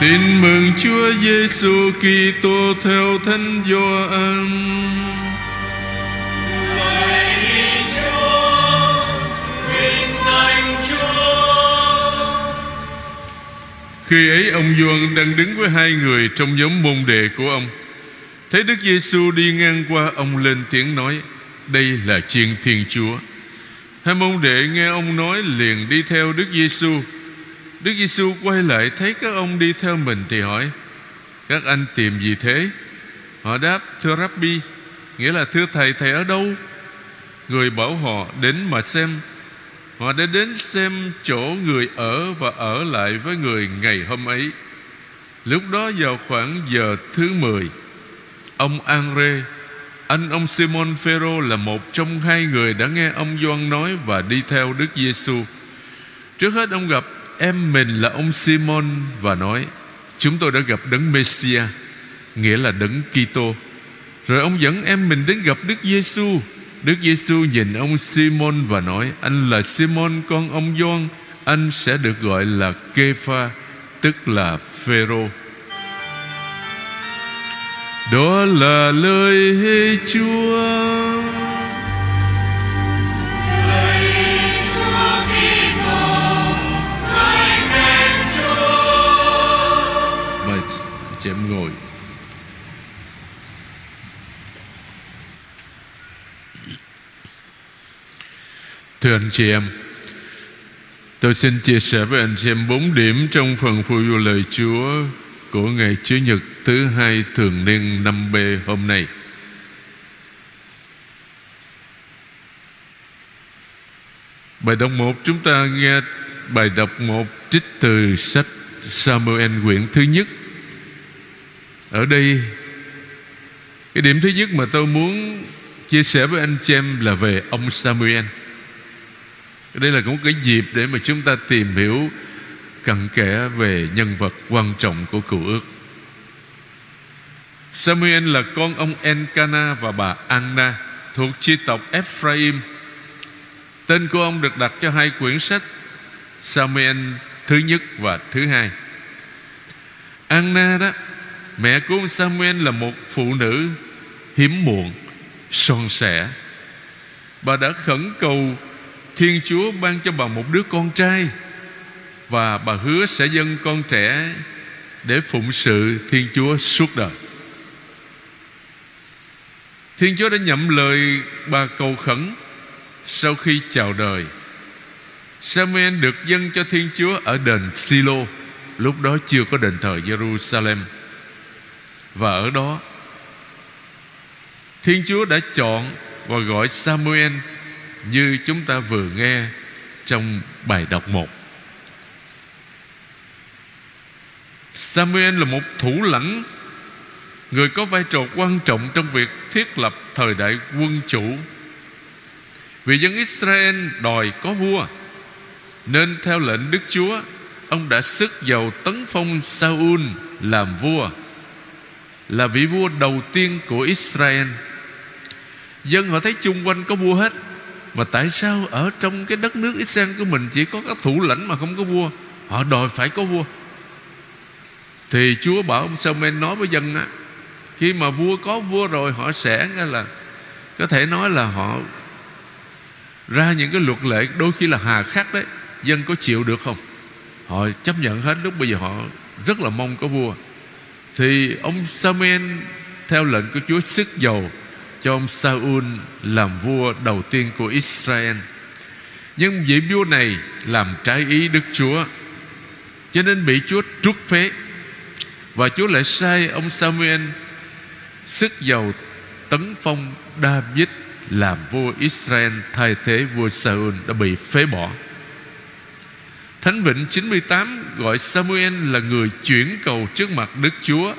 Tin mừng Chúa Giêsu Kitô theo Thánh Gioan. Khi ấy ông Gioan đang đứng với hai người trong nhóm môn đệ của ông. Thấy Đức Giêsu đi ngang qua, ông lên tiếng nói: Đây là chiên Thiên Chúa. Hai môn đệ nghe ông nói liền đi theo Đức Giêsu. Đức Giêsu quay lại thấy các ông đi theo mình thì hỏi: Các anh tìm gì thế? Họ đáp: Thưa Rabbi, nghĩa là thưa thầy, thầy ở đâu? Người bảo họ đến mà xem. Họ đã đến xem chỗ người ở và ở lại với người ngày hôm ấy. Lúc đó vào khoảng giờ thứ 10 Ông Andre Anh ông Simon Phêrô là một trong hai người đã nghe ông Gioan nói và đi theo Đức Giêsu. Trước hết ông gặp em mình là ông Simon và nói: "Chúng tôi đã gặp đấng Messia, nghĩa là đấng Kitô." Rồi ông dẫn em mình đến gặp Đức Giêsu. Đức Giêsu nhìn ông Simon và nói: "Anh là Simon con ông Gioan, anh sẽ được gọi là Kepha, tức là Phêrô." Đó là lời Chúa. Thưa anh chị em, tôi xin chia sẻ với anh chị em bốn điểm trong phần phụ du lời Chúa của ngày Chúa nhật thứ hai thường niên năm B hôm nay. Bài đọc một chúng ta nghe bài đọc một trích từ sách Samuel quyển thứ nhất. Ở đây cái điểm thứ nhất mà tôi muốn chia sẻ với anh chị em là về ông Samuel. Đây là cũng cái dịp để mà chúng ta tìm hiểu cặn kẽ về nhân vật quan trọng của cựu ước. Samuel là con ông Encana và bà Anna thuộc chi tộc Ephraim. Tên của ông được đặt cho hai quyển sách Samuel thứ nhất và thứ hai. Anna đó, mẹ của ông Samuel là một phụ nữ hiếm muộn, son sẻ. Bà đã khẩn cầu Thiên Chúa ban cho bà một đứa con trai và bà hứa sẽ dâng con trẻ để phụng sự Thiên Chúa suốt đời. Thiên Chúa đã nhậm lời bà cầu khẩn sau khi chào đời. Samuel được dâng cho Thiên Chúa ở đền Silo, lúc đó chưa có đền thờ Jerusalem. Và ở đó Thiên Chúa đã chọn và gọi Samuel như chúng ta vừa nghe trong bài đọc một. Samuel là một thủ lãnh, Người có vai trò quan trọng trong việc thiết lập thời đại quân chủ. Vì dân Israel đòi có vua, Nên theo lệnh Đức Chúa, Ông đã sức giàu tấn phong Saul làm vua, Là vị vua đầu tiên của Israel. Dân họ thấy chung quanh có vua hết. Mà tại sao ở trong cái đất nước Israel của mình Chỉ có các thủ lãnh mà không có vua? Họ đòi phải có vua. Thì Chúa bảo ông Samuel nói với dân á, Khi mà vua có vua rồi, Họ sẽ là, Có thể nói là họ Ra những cái luật lệ đôi khi là hà khắc đấy. Dân có chịu được không? Họ chấp nhận hết lúc bây giờ họ Rất là mong có vua. Thì ông Samuel Theo lệnh của Chúa sức dầu. Cho ông Saul làm vua đầu tiên của Israel. Nhưng vị vua này Làm trái ý Đức Chúa, Cho nên bị Chúa trút phế. Và Chúa lại sai ông Samuel Sức giàu tấn phong David Làm vua Israel, Thay thế vua Saul đã bị phế bỏ. Thánh Vịnh 98 gọi Samuel là người chuyển cầu trước mặt Đức Chúa.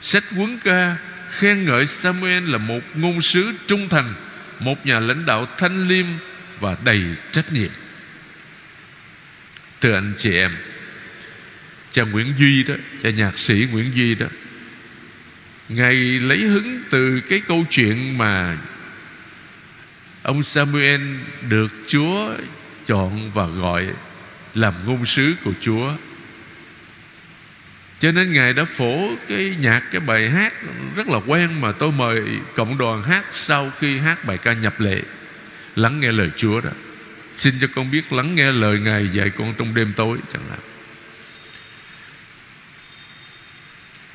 Sách quấn ca khen ngợi Samuel là một ngôn sứ trung thành, Một nhà lãnh đạo thanh liêm và đầy trách nhiệm. Thưa anh chị em, cha Nguyễn Duy đó, cha nhạc sĩ Nguyễn Duy đó, ngài lấy hứng từ cái câu chuyện mà ông Samuel được Chúa chọn và gọi làm ngôn sứ của Chúa cho nên Ngài đã phổ cái nhạc, cái bài hát rất là quen mà tôi mời cộng đoàn hát sau khi hát bài ca nhập lệ. Lắng nghe lời Chúa đó. Xin cho con biết lắng nghe lời Ngài dạy con trong đêm tối chẳng hạn.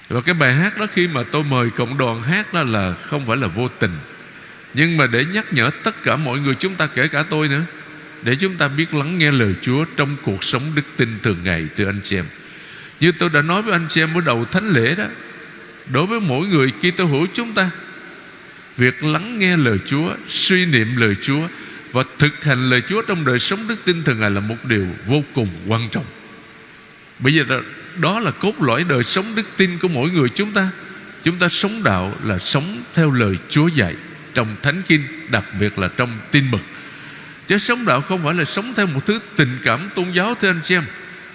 Và cái bài hát đó khi mà tôi mời cộng đoàn hát đó là không phải là vô tình. Nhưng mà để nhắc nhở tất cả mọi người, chúng ta kể cả tôi nữa, để chúng ta biết lắng nghe lời Chúa trong cuộc sống đức tin thường ngày từ anh chị em như tôi đã nói với anh chị em ở đầu thánh lễ đó đối với mỗi người khi tôi hữu chúng ta việc lắng nghe lời Chúa suy niệm lời Chúa và thực hành lời Chúa trong đời sống đức tin thường ngày là một điều vô cùng quan trọng. Bây giờ đó, đó là cốt lõi đời sống đức tin của mỗi người chúng ta. Chúng ta sống đạo là sống theo lời Chúa dạy trong thánh kinh đặc biệt là trong tin mừng. Chứ sống đạo không phải là sống theo một thứ tình cảm tôn giáo thưa anh chị em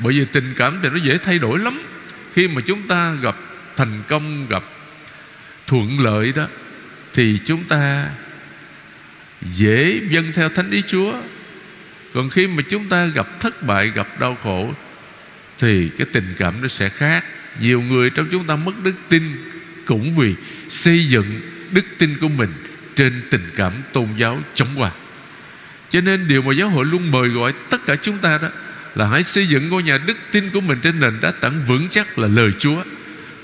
bởi vì tình cảm thì nó dễ thay đổi lắm. Khi mà chúng ta gặp thành công, gặp thuận lợi đó, thì chúng ta dễ dân theo thánh ý Chúa. Còn khi mà chúng ta gặp thất bại, gặp đau khổ, thì cái tình cảm nó sẽ khác. Nhiều người trong chúng ta mất đức tin cũng vì xây dựng đức tin của mình trên tình cảm tôn giáo chống qua cho nên điều mà giáo hội luôn mời gọi tất cả chúng ta đó là hãy xây dựng ngôi nhà đức tin của mình trên nền đá tảng vững chắc là lời Chúa.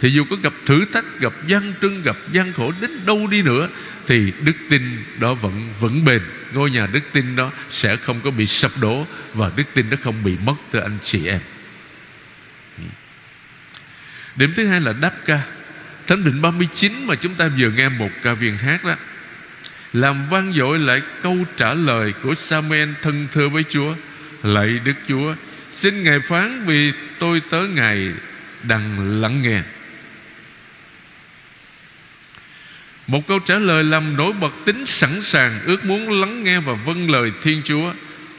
Thì dù có gặp thử thách, gặp gian trưng, gặp gian khổ đến đâu đi nữa, thì đức tin đó vẫn vững bền. Ngôi nhà đức tin đó sẽ không có bị sập đổ và đức tin đó không bị mất từ anh chị em. Điểm thứ hai là đáp ca. Thánh định 39 mà chúng ta vừa nghe một ca viên hát đó, Làm vang dội lại câu trả lời của Samuel thân thưa với Chúa. Lạy Đức Chúa. Xin Ngài phán vì tôi tớ Ngài đang lắng nghe. Một câu trả lời làm nổi bật tính sẵn sàng, Ước muốn lắng nghe và vâng lời Thiên Chúa.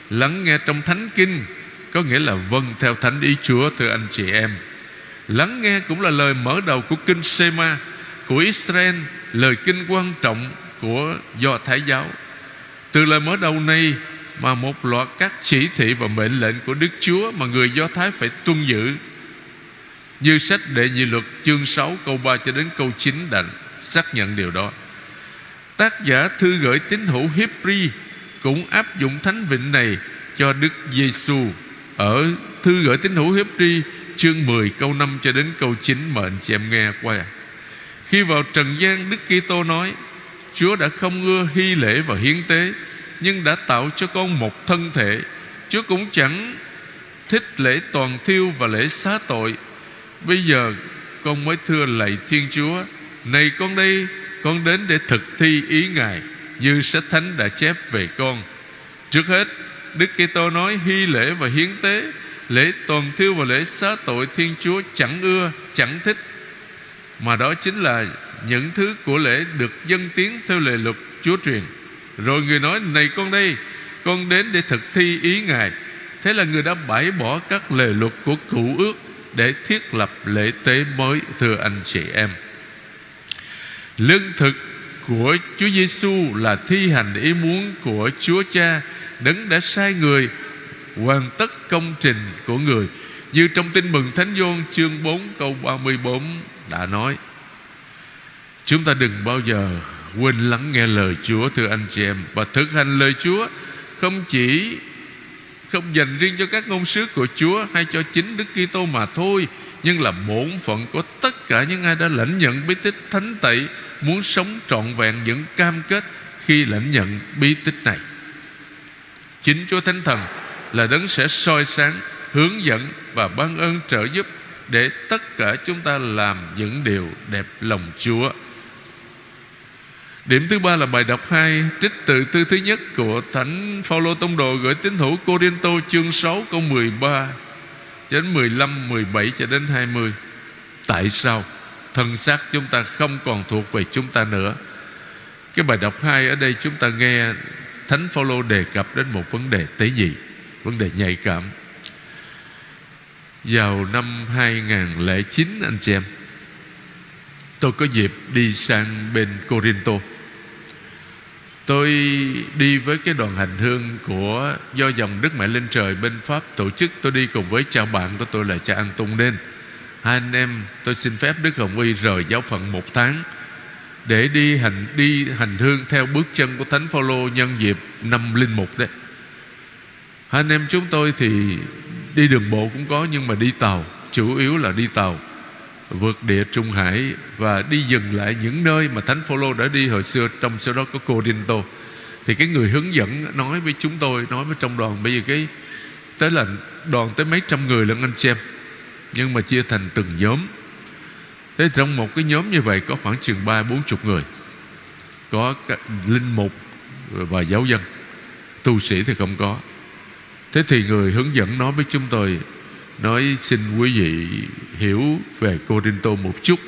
Lắng nghe trong Thánh Kinh, Có nghĩa là vâng theo Thánh ý Chúa, Thưa anh chị em. Lắng nghe cũng là lời mở đầu của Kinh Sema, Của Israel, Lời kinh quan trọng của Do Thái giáo. Từ lời mở đầu này mà một loạt các chỉ thị và mệnh lệnh của Đức Chúa Mà người Do Thái phải tuân giữ Như sách đệ nhị luật chương 6 câu 3 cho đến câu 9 đã xác nhận điều đó Tác giả thư gửi tín hữu Hebri Cũng áp dụng thánh vịnh này cho Đức Giêsu Ở thư gửi tín hữu Hebri chương 10 câu 5 cho đến câu 9 mà anh chị em nghe qua. Khi vào trần gian Đức Kitô nói, Chúa đã không ưa hy lễ và hiến tế nhưng đã tạo cho con một thân thể. Chúa cũng chẳng thích lễ toàn thiêu và lễ xá tội. Bây giờ con mới thưa lạy Thiên Chúa Này con đây Con đến để thực thi ý Ngài Như sách thánh đã chép về con. Trước hết Đức Kitô nói hy lễ và hiến tế. Lễ toàn thiêu và lễ xá tội Thiên Chúa chẳng ưa, chẳng thích. Mà đó chính là những thứ của lễ được dân tiến theo lệ luật Chúa truyền. Rồi người nói, Này con đây, Con đến để thực thi ý Ngài. Thế là người đã bãi bỏ các lề luật của cựu ước Để thiết lập lễ tế mới, Thưa anh chị em. Lương thực của Chúa Giêsu là thi hành ý muốn của Chúa Cha, Đấng đã sai người hoàn tất công trình của người. Như trong tin mừng Thánh Gioan chương 4 câu 34 đã nói, Chúng ta đừng bao giờ quên lắng nghe lời Chúa, thưa anh chị em Và thực hành lời Chúa không chỉ không dành riêng cho các ngôn sứ của Chúa hay cho chính Đức Kitô mà thôi, nhưng là bổn phận của tất cả những ai đã lãnh nhận bí tích thánh tẩy, muốn sống trọn vẹn những cam kết khi lãnh nhận bí tích này chính Chúa Thánh Thần là đấng sẽ soi sáng, hướng dẫn và ban ơn trợ giúp để tất cả chúng ta làm những điều đẹp lòng Chúa. Điểm thứ ba là bài đọc 2 Trích từ tư thứ nhất của Thánh Phaolô Tông Đồ Gửi tín hữu Cô Đinh Tô chương 6 câu 13 Cho đến 15, 17 cho đến 20 Tại sao thân xác chúng ta không còn thuộc về chúng ta nữa? Cái bài đọc 2 ở đây chúng ta nghe Thánh Phaolô đề cập đến một vấn đề tế nhị vấn đề nhạy cảm. Vào năm 2009 anh chị em Tôi có dịp đi sang bên Corinto. Tôi đi với cái đoàn hành hương của Do dòng Đức Mẹ Lên Trời bên Pháp tổ chức. Tôi đi cùng với cha bạn của tôi là cha An Tung Đen hai anh em tôi xin phép Đức Hồng Y rời giáo phận một tháng để đi hành đi hành hương theo bước chân của Thánh Phaolô nhân dịp năm linh mục đấy. Hai anh em chúng tôi thì đi đường bộ cũng có nhưng mà đi tàu, chủ yếu là đi tàu vượt địa Trung Hải và đi dừng lại những nơi mà Thánh Phaolô đã đi hồi xưa trong số đó có Corinto. Thì cái người hướng dẫn nói với chúng tôi, nói với trong đoàn bây giờ cái tới là đoàn tới mấy trăm người lẫn anh xem nhưng mà chia thành từng nhóm thế trong một cái nhóm như vậy có khoảng chừng ba bốn chục người có các linh mục và giáo dân tu sĩ thì không có thế thì người hướng dẫn nói với chúng tôi nói xin quý vị hiểu về Corinto một chút.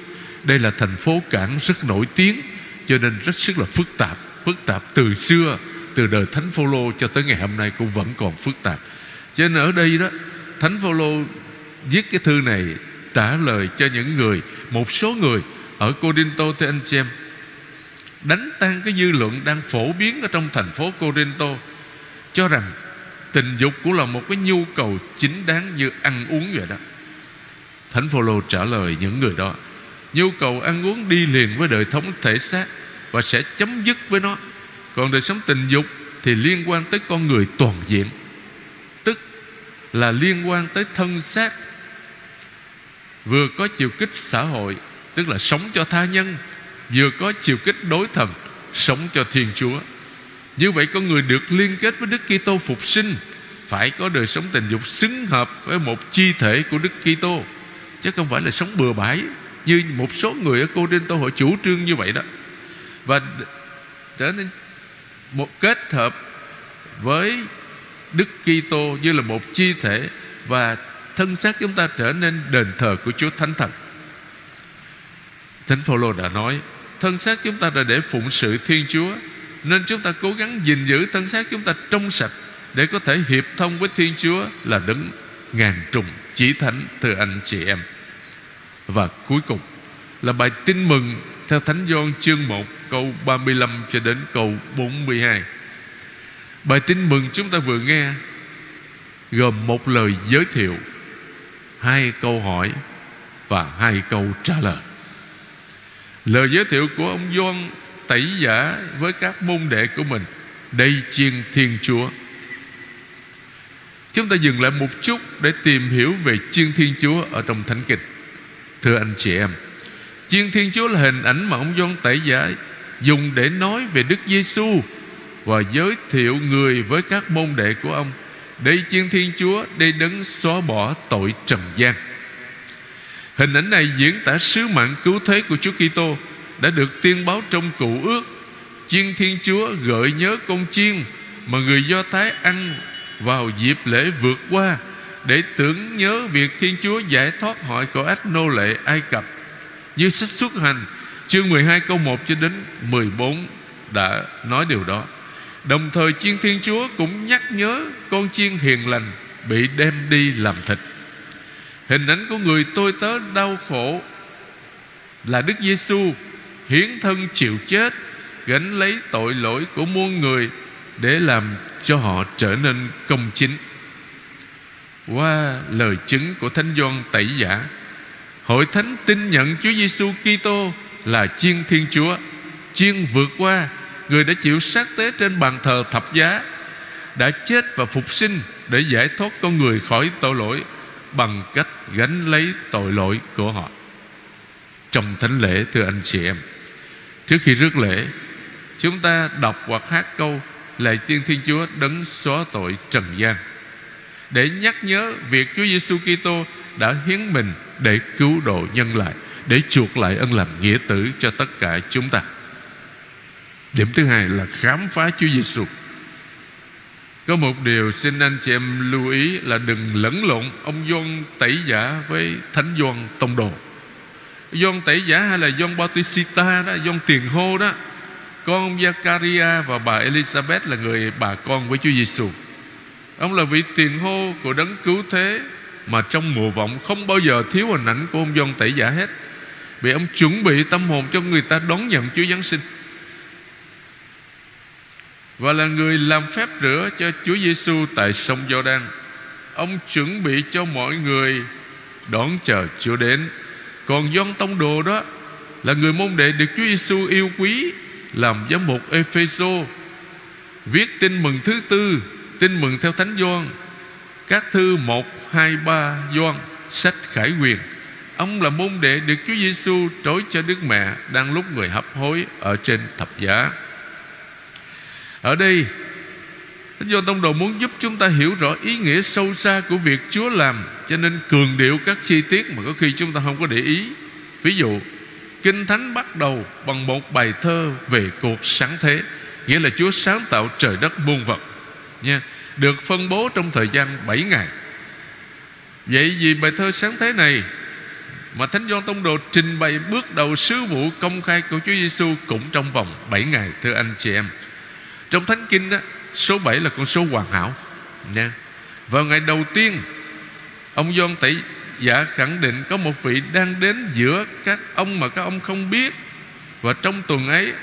Đây là thành phố cảng rất nổi tiếng, cho nên rất sức là phức tạp phức tạp từ xưa, từ đời thánh phaolô cho tới ngày hôm nay cũng vẫn còn phức tạp. Cho nên ở đây đó, thánh phaolô viết cái thư này trả lời cho những người, một số người ở Corinto thưa anh chị em. Đánh tan cái dư luận đang phổ biến ở trong thành phố Corinto, cho rằng tình dục cũng là một cái nhu cầu chính đáng như ăn uống vậy đó. Thánh Phaolô trả lời những người đó, Nhu cầu ăn uống đi liền với đời thống thể xác Và sẽ chấm dứt với nó. Còn đời sống tình dục Thì liên quan tới con người toàn diện, Tức là liên quan tới thân xác. Vừa có chiều kích xã hội, Tức là sống cho tha nhân, Vừa có chiều kích đối thần, Sống cho Thiên Chúa. Như vậy con người được liên kết với Đức Kitô phục sinh Phải có đời sống tình dục xứng hợp Với một chi thể của Đức Kitô Chứ không phải là sống bừa bãi Như một số người ở Cô Đinh Tô họ chủ trương như vậy đó Và trở nên một kết hợp với Đức Kitô như là một chi thể và thân xác chúng ta trở nên đền thờ của Chúa Thánh Thần. Thánh Phaolô đã nói, thân xác chúng ta đã để phụng sự Thiên Chúa, nên chúng ta cố gắng gìn giữ thân xác chúng ta trong sạch để có thể hiệp thông với Thiên Chúa là đấng ngàn trùng chỉ thánh thưa anh chị em. Và cuối cùng là bài tin mừng theo Thánh Gioan chương 1 câu 35 cho đến câu 42. Bài tin mừng chúng ta vừa nghe gồm một lời giới thiệu, hai câu hỏi và hai câu trả lời. Lời giới thiệu của ông Gioan tẩy giả với các môn đệ của mình đây chiên Thiên Chúa. Chúng ta dừng lại một chút để tìm hiểu về chiên Thiên Chúa ở trong Thánh Kinh. Thưa anh chị em, chiên Thiên Chúa là hình ảnh mà ông Gioan tẩy giả dùng để nói về Đức Giêsu và giới thiệu người với các môn đệ của ông. Đây chiên Thiên Chúa, đây đấng xóa bỏ tội trần gian. Hình ảnh này diễn tả sứ mạng cứu thế của Chúa Kitô đã được tiên báo trong cụ ước. Chiên Thiên Chúa gợi nhớ con chiên mà người Do Thái ăn vào dịp lễ vượt qua để tưởng nhớ việc Thiên Chúa giải thoát họ khỏi ách nô lệ Ai Cập. Như sách xuất hành, chương 12 câu 1 cho đến 14 đã nói điều đó. Đồng thời, chiên Thiên Chúa cũng nhắc nhớ con chiên hiền lành bị đem đi làm thịt. Hình ảnh của người tôi tớ đau khổ là Đức Giêsu hiến thân chịu chết gánh lấy tội lỗi của muôn người để làm cho họ trở nên công chính. Qua lời chứng của Thánh Gioan tẩy giả, hội thánh tin nhận Chúa Giêsu Kitô là chiên Thiên Chúa, chiên vượt qua người đã chịu sát tế trên bàn thờ thập giá, đã chết và phục sinh để giải thoát con người khỏi tội lỗi bằng cách gánh lấy tội lỗi của họ. Trong thánh lễ thưa anh chị em, trước khi rước lễ, chúng ta đọc hoặc hát câu Lạy thiên Thiên Chúa đấng xóa tội trần gian để nhắc nhớ việc Chúa Giêsu Kitô đã hiến mình để cứu độ nhân loại, để chuộc lại ân làm nghĩa tử cho tất cả chúng ta. Điểm thứ hai là khám phá Chúa Giêsu. Có một điều xin anh chị em lưu ý là đừng lẫn lộn ông Gioan tẩy giả với Thánh Gioan tông đồ. Gioan tẩy giả hay là Gioan Bautista đó, Gioan tiền hô đó. Con ông Zakaria và bà Elizabeth là người bà con với Chúa Giêsu. Ông là vị tiền hô của đấng cứu thế mà trong mùa vọng không bao giờ thiếu hình ảnh của ông Gioan tẩy giả hết. Vì ông chuẩn bị tâm hồn cho người ta đón nhận Chúa Giáng sinh và là người làm phép rửa cho Chúa Giêsu tại sông Giođan. Ông chuẩn bị cho mọi người đón chờ Chúa đến còn Gioan Tông Đồ đó là người môn đệ được Chúa Giêsu yêu quý làm giám mục Epheso viết tin mừng thứ tư tin mừng theo Thánh Gioan. Các thư 1, 2, 3 Gioan sách khải quyền. Ông là môn đệ được Chúa Giêsu trối cho Đức Mẹ đang lúc người hấp hối ở trên thập giá. Ở đây Thánh Gioan Tông Đồ muốn giúp chúng ta hiểu rõ ý nghĩa sâu xa của việc Chúa làm, Cho nên cường điệu các chi tiết mà có khi chúng ta không có để ý. Ví dụ, Kinh Thánh bắt đầu bằng một bài thơ về cuộc sáng thế, Nghĩa là Chúa sáng tạo trời đất muôn vật, nha, Được phân bố trong thời gian 7 ngày. Vậy vì bài thơ sáng thế này Mà Thánh Gioan Tông Đồ trình bày bước đầu sứ vụ công khai của Chúa Giêsu Cũng trong vòng 7 ngày, thưa anh chị em. Trong Thánh Kinh đó Số 7 là con số hoàn hảo. Nha. Vào ngày đầu tiên Ông Gioan Tẩy Giả khẳng định có một vị đang đến giữa các ông mà các ông không biết. Và trong tuần ấy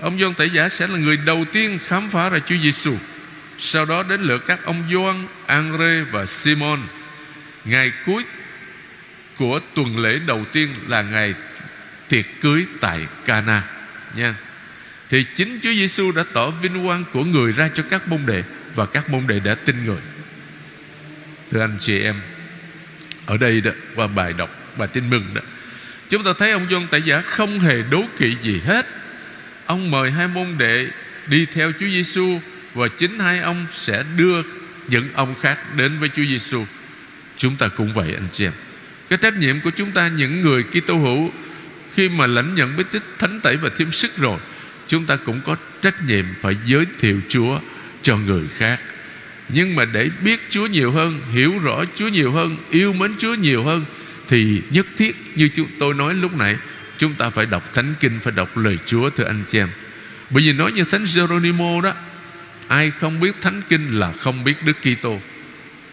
Ông Gioan Tẩy Giả sẽ là người đầu tiên khám phá ra Chúa Giêsu. Sau đó đến lượt các ông Gioan, Andre và Simon. Ngày cuối của tuần lễ đầu tiên là ngày tiệc cưới tại Cana. Nha thì chính Chúa Giêsu đã tỏ vinh quang của người ra cho các môn đệ và các môn đệ đã tin người. Thưa anh chị em, ở đây đó qua bài đọc bài tin mừng đó, chúng ta thấy ông John Tẩy Giả không hề đố kỵ gì hết. Ông mời hai môn đệ đi theo Chúa Giêsu và chính hai ông sẽ đưa những ông khác đến với Chúa Giêsu. Chúng ta cũng vậy anh chị em. Cái trách nhiệm của chúng ta những người Kitô hữu khi mà lãnh nhận bí tích thánh tẩy và thêm sức rồi chúng ta cũng có trách nhiệm phải giới thiệu Chúa cho người khác. Nhưng mà để biết Chúa nhiều hơn, Hiểu rõ Chúa nhiều hơn, Yêu mến Chúa nhiều hơn, Thì nhất thiết như chúng tôi nói lúc nãy, Chúng ta phải đọc Thánh Kinh, Phải đọc lời Chúa, thưa anh chị em. Bởi vì nói như Thánh Geronimo đó, Ai không biết Thánh Kinh là không biết Đức Kitô.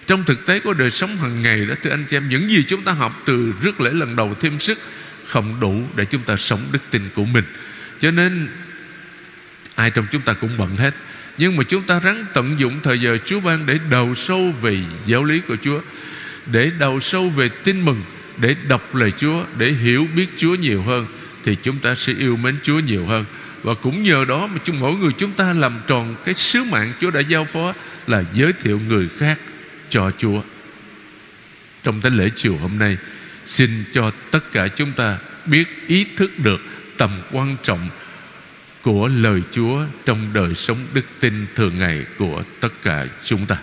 Trong thực tế của đời sống hàng ngày đó, Thưa anh chị em, Những gì chúng ta học từ rước lễ lần đầu thêm sức Không đủ để chúng ta sống đức tin của mình. Cho nên Ai trong chúng ta cũng bận hết. Nhưng mà chúng ta ráng tận dụng thời giờ Chúa ban để đầu sâu về giáo lý của Chúa Để đầu sâu về tin mừng Để đọc lời Chúa Để hiểu biết Chúa nhiều hơn Thì chúng ta sẽ yêu mến Chúa nhiều hơn. Và cũng nhờ đó mà chúng, mỗi người chúng ta làm tròn Cái sứ mạng Chúa đã giao phó Là giới thiệu người khác cho Chúa. Trong thánh lễ chiều hôm nay Xin cho tất cả chúng ta biết ý thức được tầm quan trọng của lời Chúa trong đời sống đức tin thường ngày của tất cả chúng ta.